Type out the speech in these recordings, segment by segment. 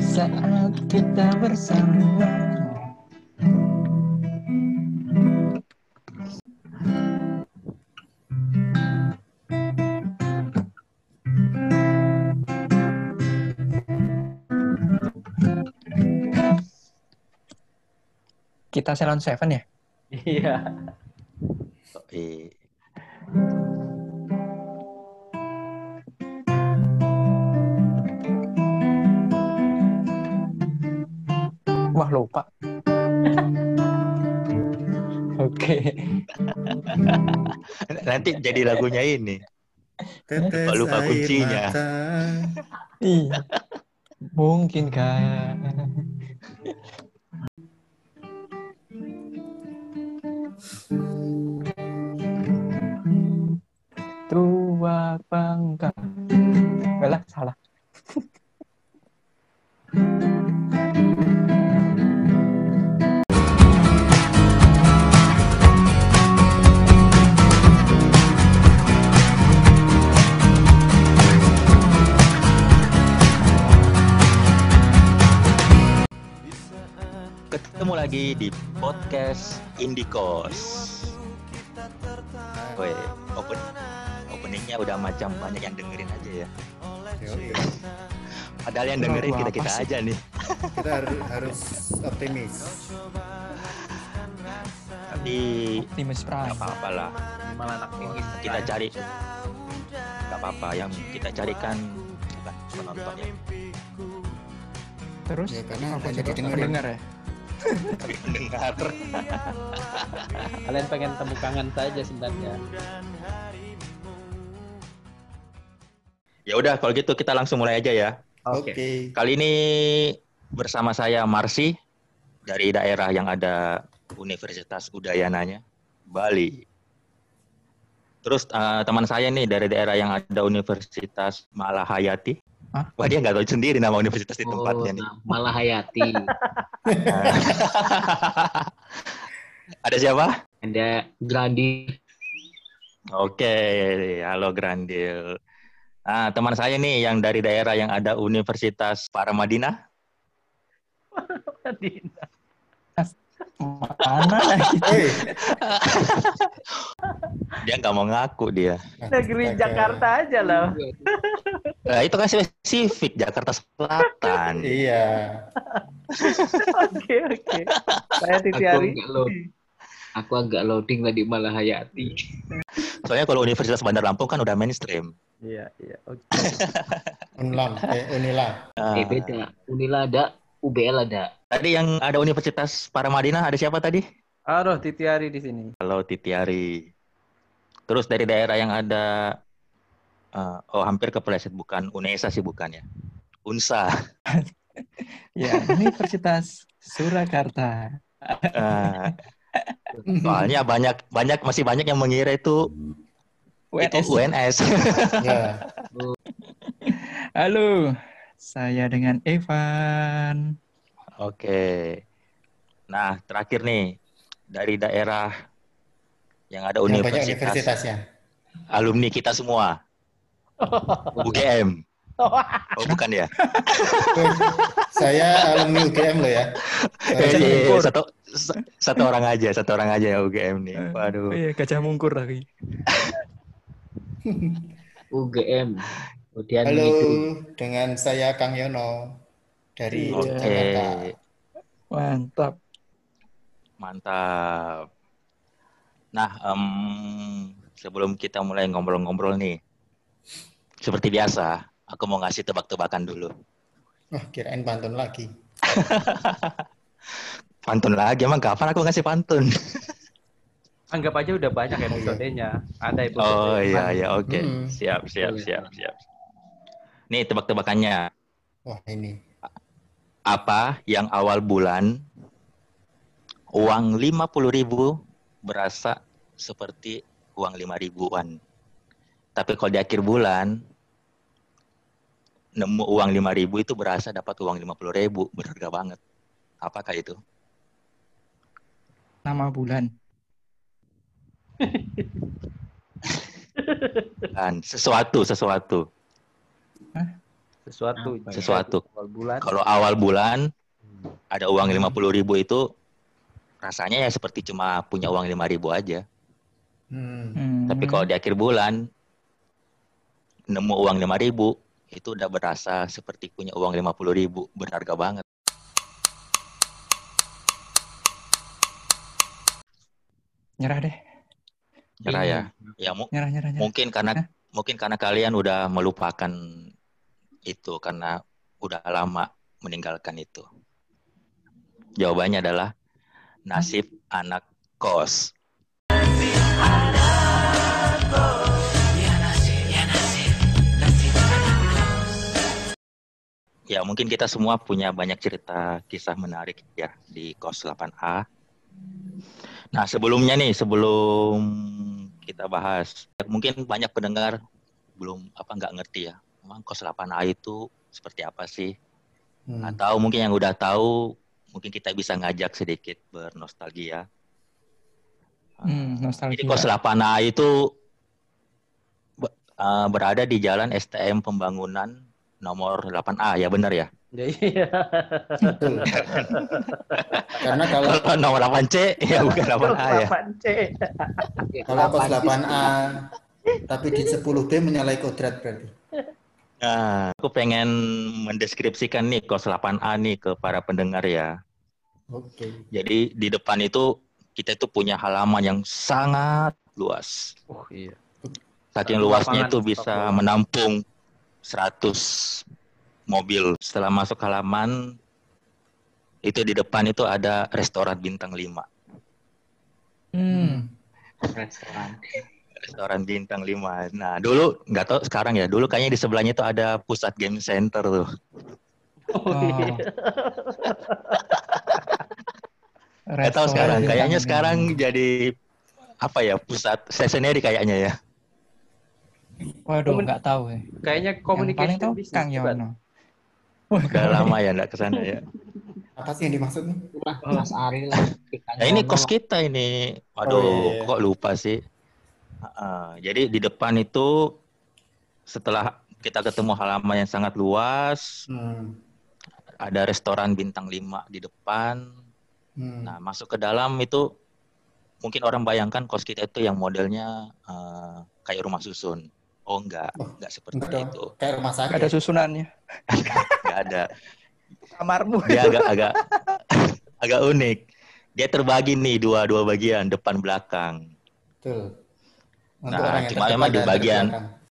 saat kita bersama. Kita Salon Seven ya? Iya. Eh, Wah lupa. Oke. nanti jadi lagunya ini. Tetes Lupa- kuncinya. Iya. Mungkin kan. Tua bangka. Di podcast Indikos. Woi, open openingnya udah macam banyak yang dengerin aja ya. Yoi. Padahal yang dengerin kita kita aja nih. Kita harus, harus optimis. Tapi Prime. apa-apa lah. Malah anak. Kita cari nggak apa-apa. Yang kita carikan bukan penonton ya, Terus Ya, karena apa didengerin. pendengar ya? Pendengar. Kalian pengen temu kangen saja sebenarnya. Ya udah, kalau gitu kita langsung mulai aja ya. Oke. Kali ini bersama saya Marsi dari daerah yang ada Universitas Udayananya, Bali. Terus eh, teman saya nih dari daerah yang ada Universitas Malahayati. Hah? Wah dia nggak tahu sendiri nama universitas di tempatnya nih. nah, malah Hayati. ada siapa? Ada Grandi. Oke, halo Grandil. Nah, teman saya nih yang dari daerah yang ada Universitas Paramadina. Mana lagi? Hei, Dia nggak mau ngaku dia. Negeri Jakarta aja loh. Nah, itu kan spesifik Jakarta Selatan. Iya. Oke oke. Saya Titi Aku Ari. Aku agak loading tadi malah Hayati. Soalnya kalau Universitas Bandar Lampung kan udah mainstream. Iya iya. Oke. Unlam, eh, Unila. Nah, Eh beda. Unila ada, UBL ada. Tadi yang ada Universitas Paramadina ada siapa tadi? Aduh Titi Ari di sini. Halo Titiari. Terus dari daerah yang ada eh, oh hampir kepleset bukan Unesa sih bukan ya. Unsa. Ya, Universitas Surakarta. Eh, soalnya banyak banyak masih banyak yang mengira itu itu UNS. UNS. Ya. Halo, saya dengan Evan. Oke. Nah, terakhir nih dari daerah yang ada Yang universitas, universitasnya. alumni kita semua. UGM. Oh, bukan ya? Saya alumni UGM loh ya. Eh, Saya iya, iya, Mungkur. satu sa- satu orang aja, satu orang aja ya UGM nih. Eh, Waduh. Iya, gajah mungkur lagi. UGM. Kemudian Halo, itu dengan saya Kang Yono dari Iya. Oke. Jakarta. Mantap. Mantap. Nah, em, sebelum kita mulai ngobrol-ngobrol nih, seperti biasa, aku mau ngasih tebak-tebakan dulu. Wah, kirain pantun lagi. Pantun lagi, emang kapan aku ngasih pantun? Anggap aja udah banyak episodenya. Ada episode. Oh iya, iya, oke. Hmm. Siap, siap, siap, siap. Nih, tebak-tebakannya. Wah, ini. Apa yang awal bulan uang 50.000 ribu berasa seperti uang 5 ribuan. Tapi kalau di akhir bulan nemu uang 5 ribu itu berasa dapat uang 50 ribu. Berharga banget. Apakah itu? Nama bulan. Dan sesuatu, sesuatu. Sesuatu. Apa ya? Sesuatu. Awal bulan. Kalau awal bulan ada uang 50.000 ribu itu rasanya ya seperti cuma punya uang 5.000 ribu aja. Hmm. Hmm. Tapi kalau di akhir bulan nemu uang 5.000 ribu itu udah berasa seperti punya uang 50.000 ribu berharga banget. nyerah deh, Nyerah ya. Ya mu- nyerah nyerah nyerah. mungkin karena Hah? mungkin karena kalian udah melupakan itu karena udah lama meninggalkan itu. Jawabannya adalah nasib anak kos. Ya, mungkin kita semua punya banyak cerita kisah menarik ya di kos 8A. Nah, sebelumnya nih, sebelum kita bahas, mungkin banyak pendengar belum apa nggak ngerti ya, emang kos 8A itu seperti apa sih? Hmm. Atau mungkin yang udah tahu, mungkin kita bisa ngajak sedikit bernostalgia. Hmm, Jadi nostalgia. kos 8A itu eh, berada di Jalan STM Pembangunan nomor 8A, ya benar ya? Ya, iya. Betul. Karena kalau Kalau nomor 8C, ya bukan 8A ya. 8C. kalau kos 8A tapi di 10B menyalahi kodrat berarti. Nah, aku pengen mendeskripsikan nih kos 8A nih ke para pendengar ya. Oke. Jadi di depan itu kita itu punya halaman yang sangat luas. Oh iya. Saking luasnya itu bisa menampung 100 mobil. Setelah masuk halaman itu di depan itu ada restoran bintang 5. Hmm. Restoran. Restoran bintang 5. Nah, dulu nggak tahu sekarang ya. Dulu kayaknya di sebelahnya itu ada pusat game center tuh. Oh, iya. Nggak tahu sekarang. Kayaknya sekarang jadi apa ya pusat stationery kayaknya ya. Waduh, Komun- nggak tahu ya. Kayaknya Yang paling communication tahu business. Kang. Yono. Udah lama ya nggak ke sana ya. Apa sih yang dimaksud Mas Ari lah. Ya ini kos kita ini. Waduh, Oh, iya, iya. kok lupa sih. Heeh, jadi di depan itu setelah kita ketemu halaman yang sangat luas, Hmm. ada restoran bintang 5 di depan. Hmm. Nah, masuk ke dalam itu mungkin orang bayangkan kos kita itu yang modelnya eh, kayak rumah susun. Oh enggak, Oh, enggak seperti Enggak itu. Kayak rumah sakit. Ada susunannya. Enggak ada. Kamarmu. Dia agak agak agak unik. Dia terbagi nih dua dua bagian, depan belakang. Betul. Untuk Nah, cuma memang di bagian-.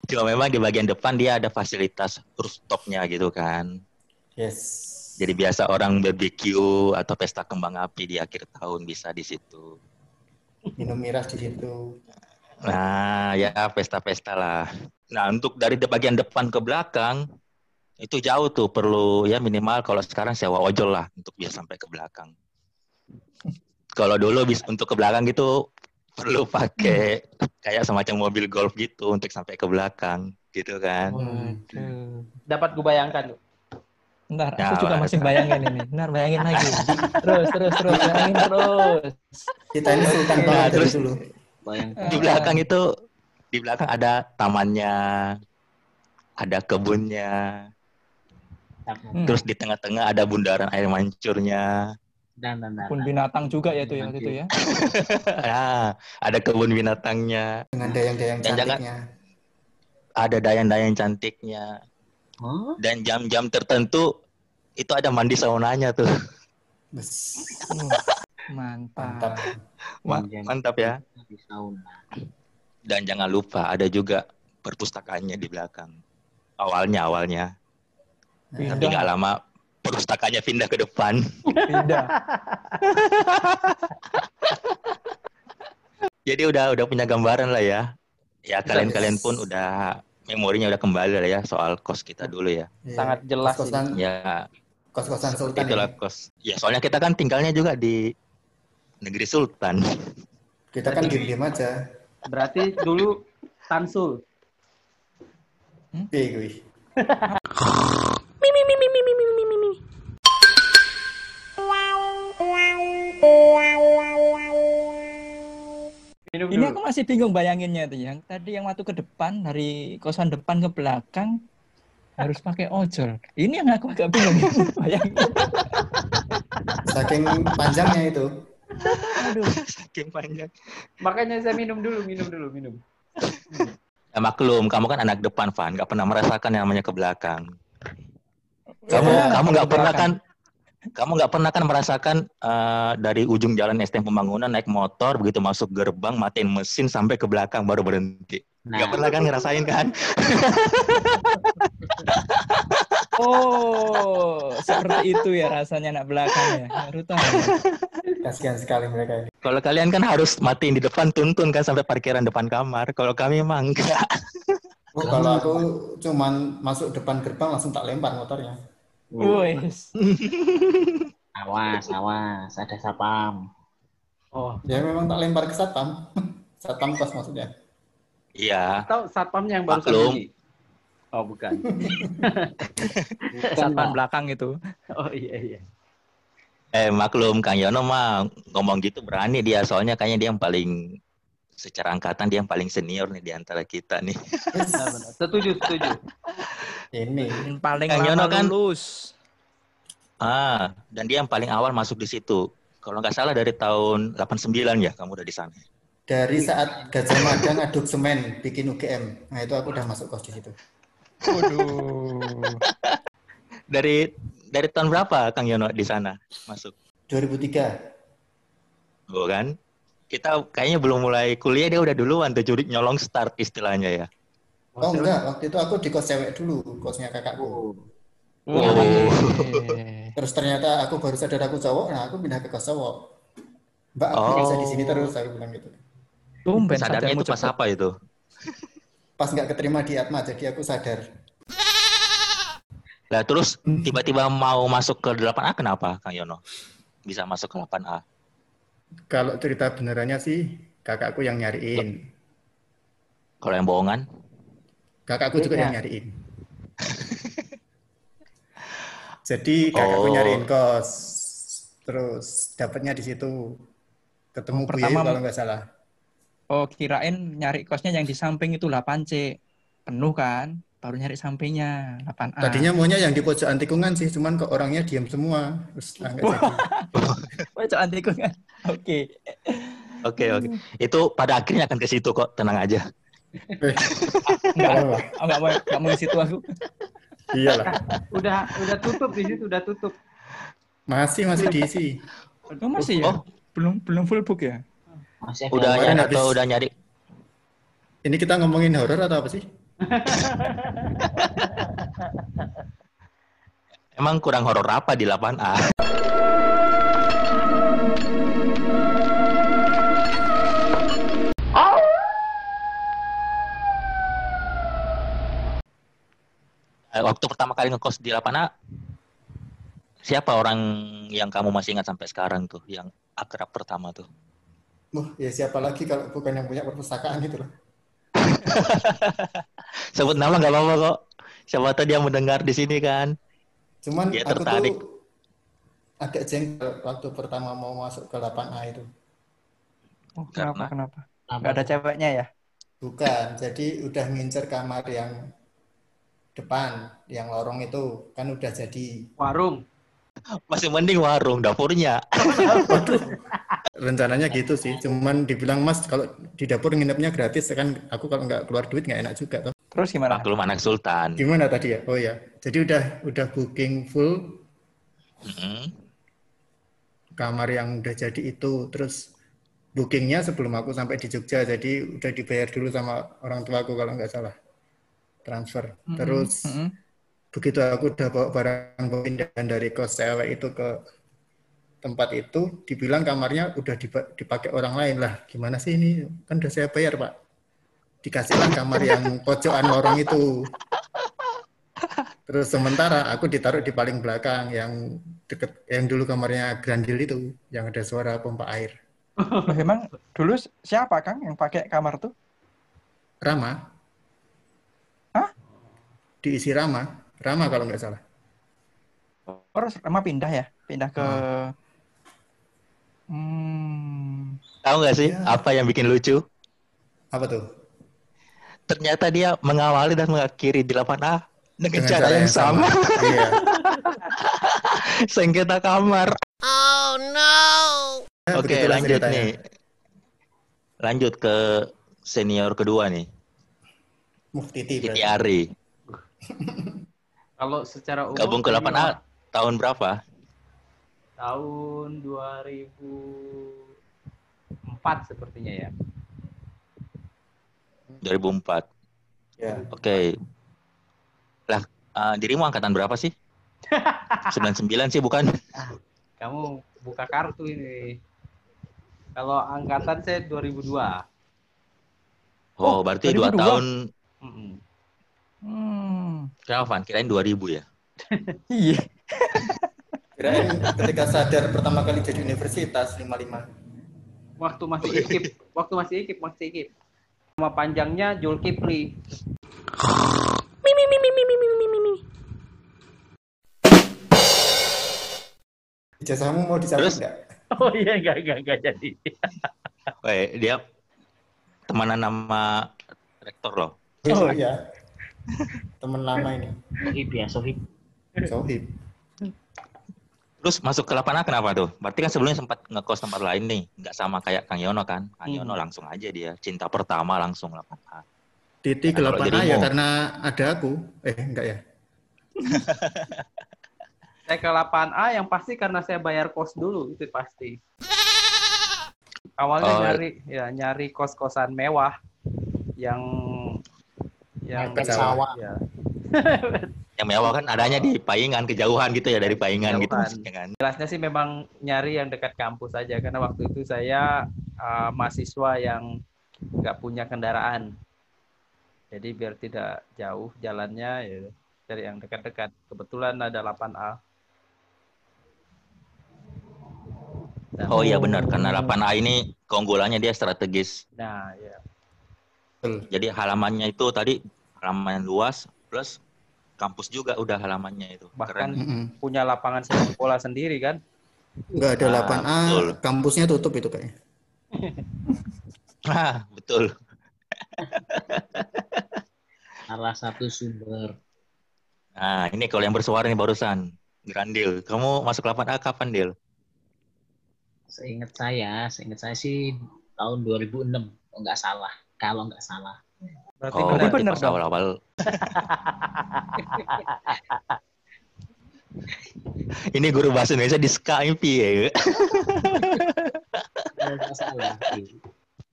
Cuma memang di bagian depan dia ada fasilitas rooftopnya gitu kan. Yes. Jadi biasa orang barbecue atau pesta kembang api di akhir tahun bisa di situ. minum miras di situ. Nah, ya pesta-pesta lah. Nah, untuk dari bagian depan ke belakang itu jauh tuh perlu ya minimal kalau sekarang sewa ojol lah untuk bisa sampai ke belakang. Kalau dulu bis untuk ke belakang gitu perlu pakai kayak semacam mobil golf gitu untuk sampai ke belakang gitu kan. Waduh. Dapat gue bayangkan. tuh. Ntar, Ya, aku juga Pak. masih bayangin ini. Ntar bayangin lagi. Terus, terus, terus. Bayangin terus. Kita ini sultan banget Nah, terus- dulu. Bayangkan. Di belakang itu di belakang ada tamannya, ada kebunnya, Hmm. terus di tengah-tengah ada bundaran air mancurnya. Dan, dan, dan. Kebun binatang juga ya itu ya waktu itu ya. Ah, ada kebun binatangnya, Dengan dayang-dayang cantiknya. ada dayang-dayang cantiknya, Hah? dan jam-jam tertentu itu ada mandi saunanya tuh. Bes. Mantap. Mantap. Mantap ya. Di sauna. Dan jangan lupa ada juga perpustakaannya di belakang. Awalnya awalnya, tapi Pindah. nggak lama perpustakaannya pindah ke depan. Pindah. Jadi udah udah punya gambaran lah ya. Ya kalian-kalian pun udah memorinya udah kembali lah ya soal kos kita dulu ya. Sangat jelas Kos-kosan, Ya kos-kosan sultan itulah ini. kos. Ya soalnya kita kan tinggalnya juga di negeri Sultan. Kita kan diem-diem aja. Berarti dulu Tansul. Piye kuwi? Minum Ini dulu. aku masih bingung bayanginnya tuh yang tadi yang waktu ke depan dari kosan depan ke belakang harus pakai ojol. Ini yang aku agak bingung. Bayangin. Saking panjangnya itu. Aduh. Saking panjang. Makanya saya minum dulu, minum dulu, minum. Ya, maklum, kamu kan anak depan, Van. Nggak pernah merasakan yang namanya ke belakang. Kamu Ya, kamu nggak pernah kan kamu nggak pernah kan merasakan eh, dari ujung jalan STM pembangunan naik motor begitu masuk gerbang matiin mesin sampai ke belakang baru berhenti. Nggak Nah, pernah kan ngerasain kan? Oh, seperti itu ya rasanya anak belakang ya. Baru tahu. Kasihan sekali mereka ini. Kalau kalian kan harus matiin di depan tuntun kan sampai parkiran depan kamar. Kalau kami emang enggak. Oh, kalau aku cuman masuk depan gerbang langsung tak lempar motornya. Wes. awas, awas, ada sapam. Oh, Ya memang tak lempar ke satpam. Satpam kos maksudnya. Iya. tahu satpamnya yang baru sembunyi. Oh, bukan. Satpan belakang itu. Oh iya iya. Eh maklum Kang Yono mah ngomong gitu berani dia soalnya kayaknya dia yang paling secara angkatan dia yang paling senior nih di antara kita nih. Yes. Setuju, setuju. Ini. Yang paling Kang Yono kan- lulus. Ah, dan dia yang paling awal masuk di situ. Kalau nggak salah dari tahun 89 ya kamu udah di sana. Dari saat Gajah Mada ngaduk semen bikin UGM. Nah itu aku udah masuk kos di situ. Waduh. Dari dari tahun berapa Kang Yono di sana masuk? 2003. Oh kan? Kita kayaknya belum mulai kuliah dia udah duluan tuh curi nyolong start istilahnya ya. Oh enggak, waktu itu aku di kos cewek dulu, kosnya kakakku. Oh. Oke. Terus ternyata aku baru sadar aku cowok, nah aku pindah ke kos cowok. Mbak, aku Oh. bisa di sini terus, aku bilang gitu. Tumben Sadarnya itu pas cepet. apa itu? Pas nggak keterima di Atma, jadi aku sadar. Lah terus tiba-tiba mau masuk ke 8A kenapa Kang Yono? Bisa masuk ke 8A. Kalau cerita benerannya sih, kakakku yang nyariin. Kalau yang bohongan? Kakakku juga Iya. yang nyariin. Jadi kakakku Oh. nyariin kos, terus dapatnya di situ. Ketemu Oh, pertama- kalau nggak salah. Oh, kirain nyari kosnya yang di samping itu 8C. Penuh kan? Baru nyari sampingnya 8A. Tadinya maunya yang di pojokan tikungan sih, cuman kok orangnya diam semua. Terus ah, jangan tikungan. Oke. Oke oke. Itu pada akhirnya akan ke situ kok, tenang aja. Eh, Enggak, apa-apa. oh, enggak mau enggak mau di situ aku. Iyalah, Udah udah tutup di situ, udah tutup. masih masih diisi. Oh, masih ya? Oh. Belum belum full book ya? Masih Udah nyari atau udah nyari? Ini kita ngomongin horor atau apa sih? Emang kurang horor apa di 8A? Eh, Waktu pertama kali ngekos di 8A, siapa orang yang kamu masih ingat sampai sekarang tuh, yang akrab pertama tuh? Wah, ya siapa lagi kalau bukan yang punya perpustakaan gitu loh. Sebut nama nggak apa-apa kok. Siapa tahu dia mendengar di sini kan. Cuman Dia aku tertarik. tuh agak jengkel waktu pertama mau masuk ke 8A itu. Oh, kenapa kenapa? Apa? Enggak ada ceweknya ya? Bukan, jadi udah ngincer kamar yang depan, yang lorong itu kan udah jadi Warung. Masih mending warung dapurnya. rencananya gitu sih. Cuman dibilang Mas kalau di dapur nginepnya gratis kan aku kalau nggak keluar duit nggak enak juga toh. Terus gimana? Maklum anak sultan. Gimana tadi ya? Oh ya, jadi udah udah booking full Mm-mm. kamar yang udah jadi itu terus bookingnya sebelum aku sampai di Jogja jadi udah dibayar dulu sama orang tuaku kalau nggak salah transfer Mm-mm, terus mm-mm. begitu aku udah bawa barang pindahan dari kos cewek itu ke tempat itu dibilang kamarnya udah dipa- dipakai orang lain lah gimana sih ini kan udah saya bayar pak dikasihlah kamar yang pojokan lorong itu terus sementara aku ditaruh di paling belakang yang deket yang dulu kamarnya Grandil itu yang ada suara pompa air Loh, emang dulu siapa Kang yang pakai kamar tuh? Rama Hah? diisi Rama Rama kalau nggak salah Terus Rama pindah ya? Pindah ke Hmm. Tahu nggak sih Ya. apa yang bikin lucu? apa tuh Ternyata dia mengawali dan mengakhiri di 8A dengan cara yang sama. Iya. Sengketa kamar. Nah, Oke, begitulah lanjut ceritanya. nih. Lanjut ke senior kedua nih, Muftiti berarti. Ari. Kalau secara umum Gabung ke saya 8A bilang tahun berapa? Tahun 2004 sepertinya ya. 2004. Ya. Oke. Lah, eh, dirimu angkatan berapa sih? 99 sih bukan? Kamu buka kartu ini. Kalau angkatan saya 2002. Oh, Oh, berarti dua 2002. tahun. Mm-mm. Hmm. Kenapa, Van? Kirain 2000 ya? Iya. Kirain ketika sadar pertama kali jadi universitas 55. Waktu masih ikip, waktu masih ikip, masih ikip. Nama panjangnya Julkipli. Ijazahmu mau dicabut Terus? enggak? Oh iya, enggak, enggak, enggak jadi. Weh, dia temenan nama rektor loh. Oh iya. Temen lama ini. Sohib ya, Sohib. Sohib. Terus masuk ke 8A kenapa tuh? Berarti kan sebelumnya sempat ngekos tempat lain nih. Nggak sama kayak Kang Yono kan. Kang Hmm. Yono langsung aja dia. Cinta pertama langsung 8A. Titi ke 8A ya karena ada aku. Eh, enggak ya? Saya ke 8A yang pasti karena saya bayar kos dulu, itu pasti. Awalnya Oh. nyari ya nyari kos-kosan mewah yang yang sawah. ya, Yang mewah kan adanya di Paingan, kejauhan gitu ya dari Paingan gitu maksudnya kan. jelasnya sih memang nyari yang dekat kampus saja karena waktu itu saya uh, mahasiswa yang nggak punya kendaraan. Jadi biar tidak jauh jalannya ya cari yang dekat-dekat. Kebetulan ada 8A. Nah, Oh iya benar karena 8A ini keunggulannya dia strategis. Nah, ya. Betul. Jadi halamannya itu tadi halaman luas plus kampus juga udah halamannya itu. Bahkan Keren. Punya lapangan sepak bola sendiri kan? Enggak ada Ah, 8A, betul. kampusnya tutup itu kayaknya. Ah, betul. Salah satu sumber. Nah, ini kalau yang bersuara nih barusan. Grandil. Kamu masuk 8A kapan, Dil? Seingat saya, seingat saya sih tahun 2006. Oh, nggak salah. Kalau nggak salah. Berarti Oh, benar. berarti benar pas dong. awal-awal. Ini guru bahasa Indonesia di Skype ya.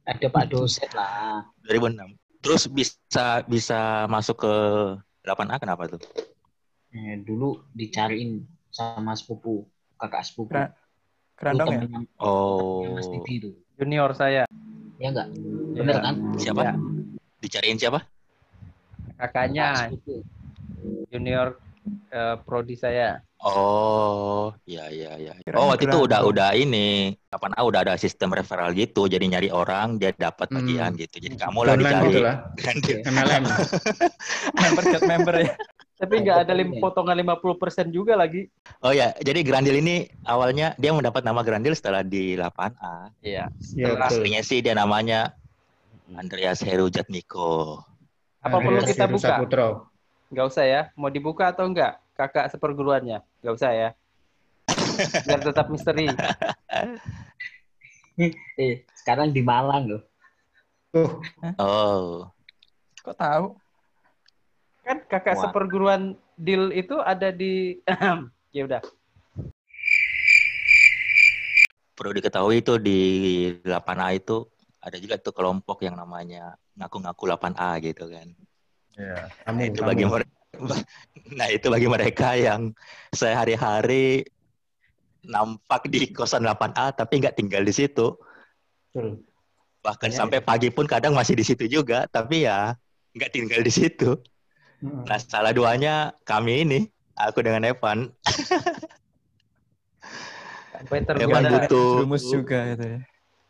Ada Pak dosen lah. 2006. Terus bisa bisa masuk ke 8A kenapa tuh? Eh, dulu dicariin sama sepupu, kakak sepupu. Keren- Keren Itu dong ya. Oh, Mas Titi itu. Junior saya. Ya nggak? Bener Ya, kan? siapa? Ya. Dicariin siapa? Kakaknya junior eh, prodi saya. Oh, iya iya iya. Kirain Oh, waktu itu udah udah ini 8A udah ada sistem referral gitu. Jadi nyari orang dia dapat Hmm. bagian gitu. Jadi kamu lah dicari. gitu lah. MLM. Member get member ya. Tapi nggak ada lim potongan 50% juga lagi. Oh ya, jadi Grandil ini awalnya dia mendapat nama Grandil setelah di 8A. Iya. Iya, Setelah- betul. Aslinya sih dia namanya Andreas Heru Jatmiko. Apa perlu kita Heru buka? Saputro. Nggak usah ya. Mau dibuka atau enggak? Kakak seperguruannya. Nggak usah ya. Biar tetap misteri. Eh, sekarang di Malang loh. Tuh, Oh, Kok tahu? Kan kakak Wah. seperguruan deal itu ada di ya udah. perlu diketahui itu di 8A itu ada juga tuh kelompok yang namanya ngaku-ngaku 8A gitu kan. kamu, Nah, itu bagi mereka Nah, itu bagi mereka yang sehari-hari nampak di kosan 8A tapi nggak tinggal di situ. Betul. Bahkan Ya, sampai pagi pun kadang masih di situ juga, tapi ya nggak tinggal di situ. Mm-mm. Nah, salah duanya kami ini, aku dengan Evan. Sampai Evan butuh Rumus juga itu ya.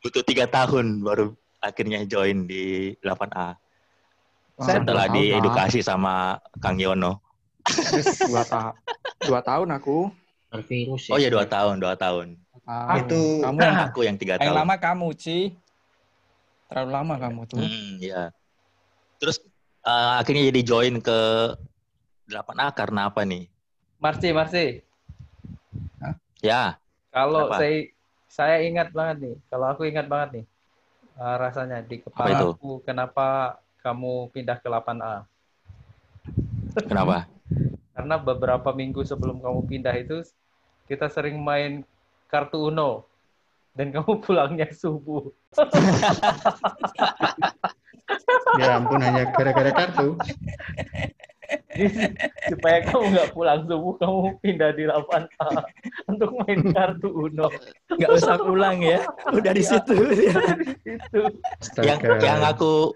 Butuh tiga tahun baru akhirnya join di 8A. Saya Setelah diedukasi sama Kang Yono. dua, ta dua tahun aku. Tervirus Oh ya dua tahun, dua tahun. Tahun. Itu- kamu yang, Aku yang tiga yang tahun. lama kamu Ci. Terlalu lama kamu tuh. Hmm, ya. Terus eh, akhirnya jadi join ke 8A karena apa nih? Marsi, Marsi. Ya, Kalau saya saya ingat banget nih, kalau aku ingat banget nih eh, rasanya di kepala aku kenapa kamu pindah ke 8A? kenapa? Karena beberapa minggu sebelum kamu pindah itu kita sering main kartu Uno dan kamu pulangnya subuh. Ya ampun hanya gara-gara kartu. Supaya kamu nggak pulang subuh, kamu pindah di 8A untuk main kartu Uno. Nggak usah pulang ya. Udah di situ. Itu. Yang yang aku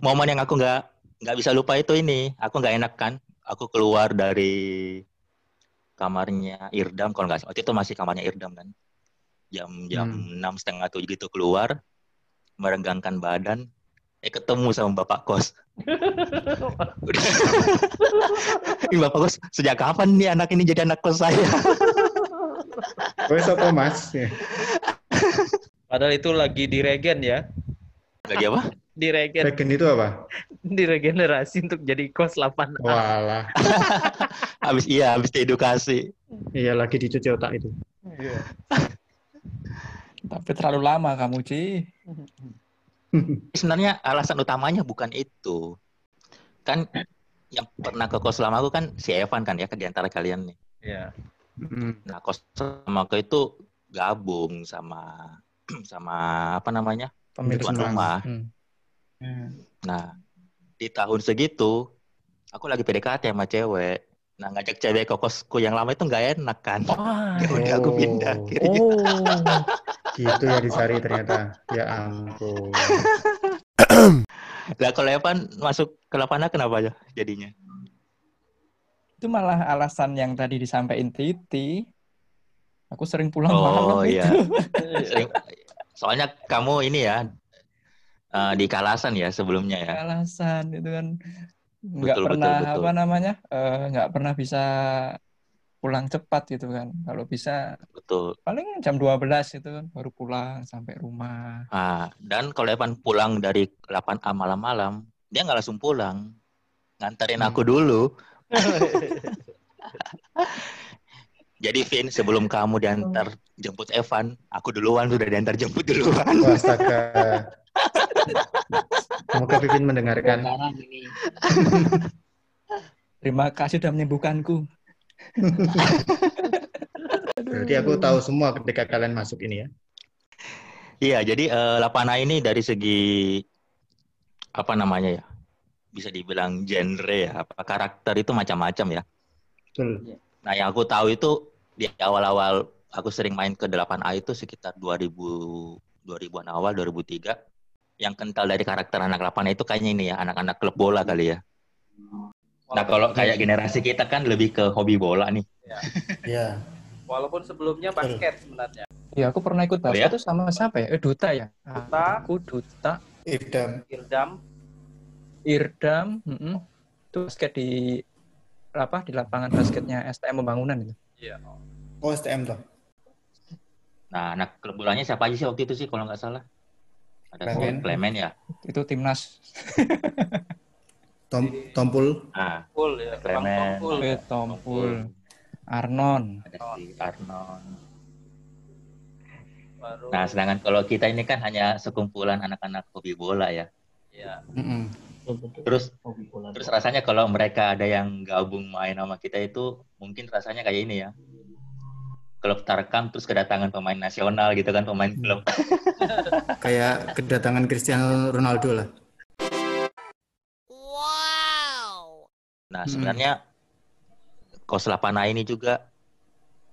momen yang aku nggak nggak bisa lupa itu ini. Aku nggak enak kan. Aku keluar dari kamarnya Irdam kalau nggak salah. Waktu itu masih kamarnya Irdam kan. Jam jam Hmm. enam setengah tujuh gitu keluar, merenggangkan badan. Eh ketemu sama bapak kos. Ini bapak kos sejak kapan nih anak ini jadi anak kos saya? Kowe sapa Mas? Padahal itu lagi di regen ya. Lagi apa? Di regen, Regen itu apa? di regenerasi untuk jadi kos 8A. Walah. Habis iya, habis diedukasi. Iya lagi dicuci otak itu. Iya. Tapi terlalu lama kamu, Ci. Sebenarnya alasan utamanya bukan itu. Kan yang pernah ke kos lama aku kan si Evan kan ya di antara kalian nih. Iya. Mm. Nah, kos lama aku itu gabung sama sama apa namanya? Pemilik Tuan Senang. rumah. Hmm. Nah, di tahun segitu aku lagi PDKT sama cewek. Nah, ngajak cewek ke kosku yang lama itu nggak enak kan. Wah. Ya udah aku pindah. Oh. akhirnya. Oh. Gitu ya disari ternyata. Ya ampun. Lah kalau Evan masuk ke Lapana kenapa aja jadinya? Itu malah alasan yang tadi disampaikan Titi. Aku sering pulang Oh, malam iya. itu. Sering- Soalnya kamu ini ya eh, di Kalasan ya sebelumnya ya. Alasan itu kan nggak Betul, pernah betul, betul. apa namanya eh, nggak pernah bisa pulang cepat gitu kan. Kalau bisa Betul. paling jam 12 itu kan baru pulang sampai rumah. Ah, dan kalau Evan pulang dari 8A malam-malam, dia nggak langsung pulang. Nganterin Hmm. aku dulu. Jadi Vin, sebelum kamu diantar jemput Evan, aku duluan sudah diantar jemput duluan. Astaga. Semoga Pipin mendengarkan. Terima kasih sudah menyembuhkanku. Berarti aku tahu semua ketika kalian masuk ini ya. Iya, jadi eh, Lapana ini dari segi apa namanya ya? Bisa dibilang genre ya, apa karakter itu macam-macam ya. Betul. Nah, yang aku tahu itu di awal-awal aku sering main ke 8A itu sekitar 2000 2000-an awal 2003. Yang kental dari karakter anak 8A itu kayaknya ini ya, anak-anak klub bola kali ya. Nah, kalau kayak generasi kita kan lebih ke hobi bola nih. Ya. Walaupun sebelumnya basket sebenarnya. Iya, aku pernah ikut Oh, basket ya? tuh sama siapa ya? Eh, Duta ya? Duta. Aku Duta, Idam. Irdam. Irdam, mm-mm. itu basket di apa di lapangan basketnya STM Pembangunan itu. Iya. Oh, STM toh. Nah, anak klub bolanya siapa aja sih waktu itu sih kalau nggak salah? Ada Clement. Clement ya. Itu timnas Tom Tompul. Nah, ya. Clement. Tompul. Tompul, Arnon. ada si Arnon. Baru. Nah, sedangkan kalau kita ini kan hanya sekumpulan anak-anak hobi bola ya. Iya. Mm-mm. betul-betul Terus hobi bola. terus rasanya kalau mereka ada yang gabung main sama kita itu mungkin rasanya kayak ini ya. Klub Tarkam terus kedatangan pemain nasional gitu kan, pemain klub. Kayak kedatangan Cristiano Ronaldo lah. Nah, Hmm. sebenarnya Kos Lapana ini juga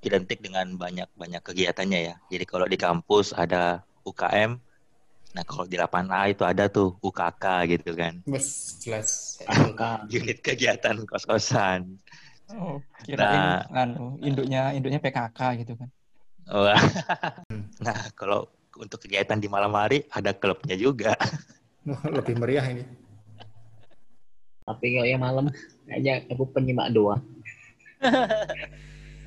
identik dengan banyak-banyak kegiatannya ya. Jadi kalau di kampus ada UKM, nah kalau di Lapana itu ada tuh UKK gitu kan. Mas, jelas. Angka. Unit kegiatan kos-kosan. Oh, kirain Nah. anu, induknya induknya PKK gitu kan. Wah. Nah, kalau untuk kegiatan di malam hari ada klubnya juga. Lebih meriah ini. Tapi kalau yang malam kayaknya aku penyimak doang.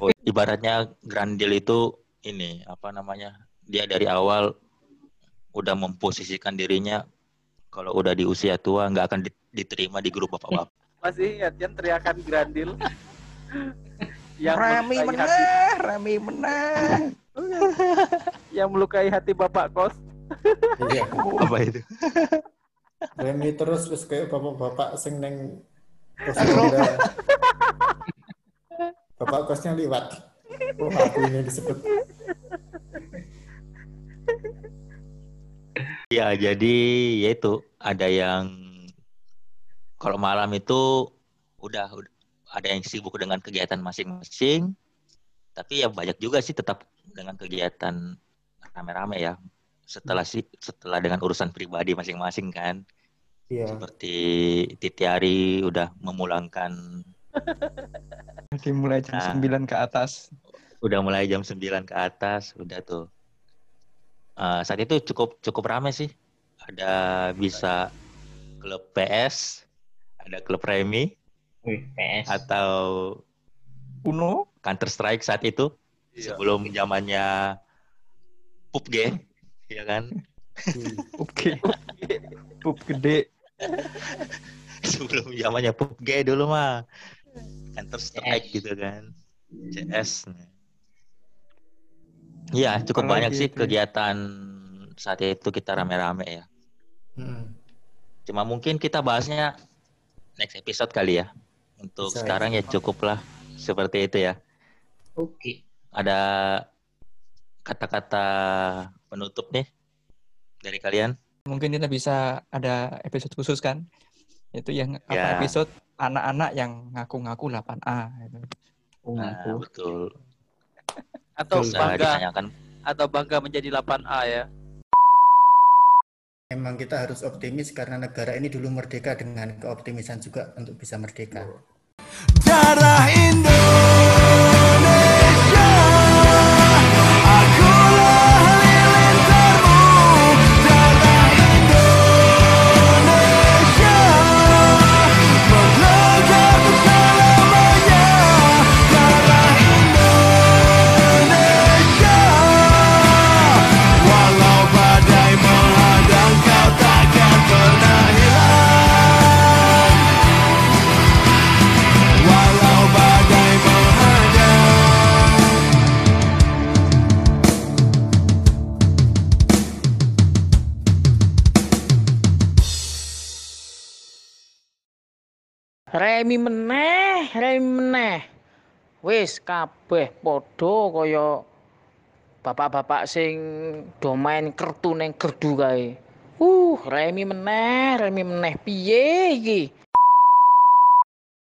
Oh, ibaratnya Grandil itu ini apa namanya? Dia dari awal udah memposisikan dirinya kalau udah di usia tua nggak akan di- diterima di grup bapak-bapak. Masih ingat kan teriakan Grandil? yang Rami melukai hati, menang, Rami menang. yang melukai hati Bapak kos. Iya. Apa itu? Remi terus terus kayak bapak-bapak sing neng kos. Bapak kosnya liwat. Oh, aku ini disebut. Ya, jadi ya itu ada yang kalau malam itu udah, udah ada yang sibuk dengan kegiatan masing-masing, tapi ya banyak juga sih tetap dengan kegiatan rame-rame ya. Setelah sih setelah dengan urusan pribadi masing-masing kan, Iya. seperti Titi Ari udah memulangkan Jadi mulai jam Nah. 9 ke atas. udah mulai jam 9 ke atas, udah tuh. Eh, saat itu cukup cukup rame sih. Ada bisa klub PS, ada klub Remi PS. atau Uno, Counter Strike saat itu sebelum zamannya PUBG, ya kan? oke. Pup gede. sebelum zamannya PUBG dulu mah Counter Strike gitu kan. CS. Iya, cukup Apalagi banyak sih itu ya. kegiatan saat itu kita rame-rame ya. Hmm. Cuma mungkin kita bahasnya next episode kali ya. Untuk Bisa, sekarang ya cukuplah seperti itu ya. Oke. Ada kata-kata penutup nih dari kalian? Mungkin kita bisa ada episode khusus kan? Itu yang apa Ya. episode anak-anak yang ngaku-ngaku 8A gitu. Oh, Nah, ngaku. betul. Atau Bisa bangga atau bangga menjadi 8A ya. Memang kita harus optimis karena negara ini dulu merdeka dengan keoptimisan juga untuk bisa merdeka. darah Indonesia Remi meneh, remi meneh. Wis kabeh padha kaya bapak-bapak sing do main kertu ning gerdu kae. Uh, remi meneh, remi meneh. Piye iki?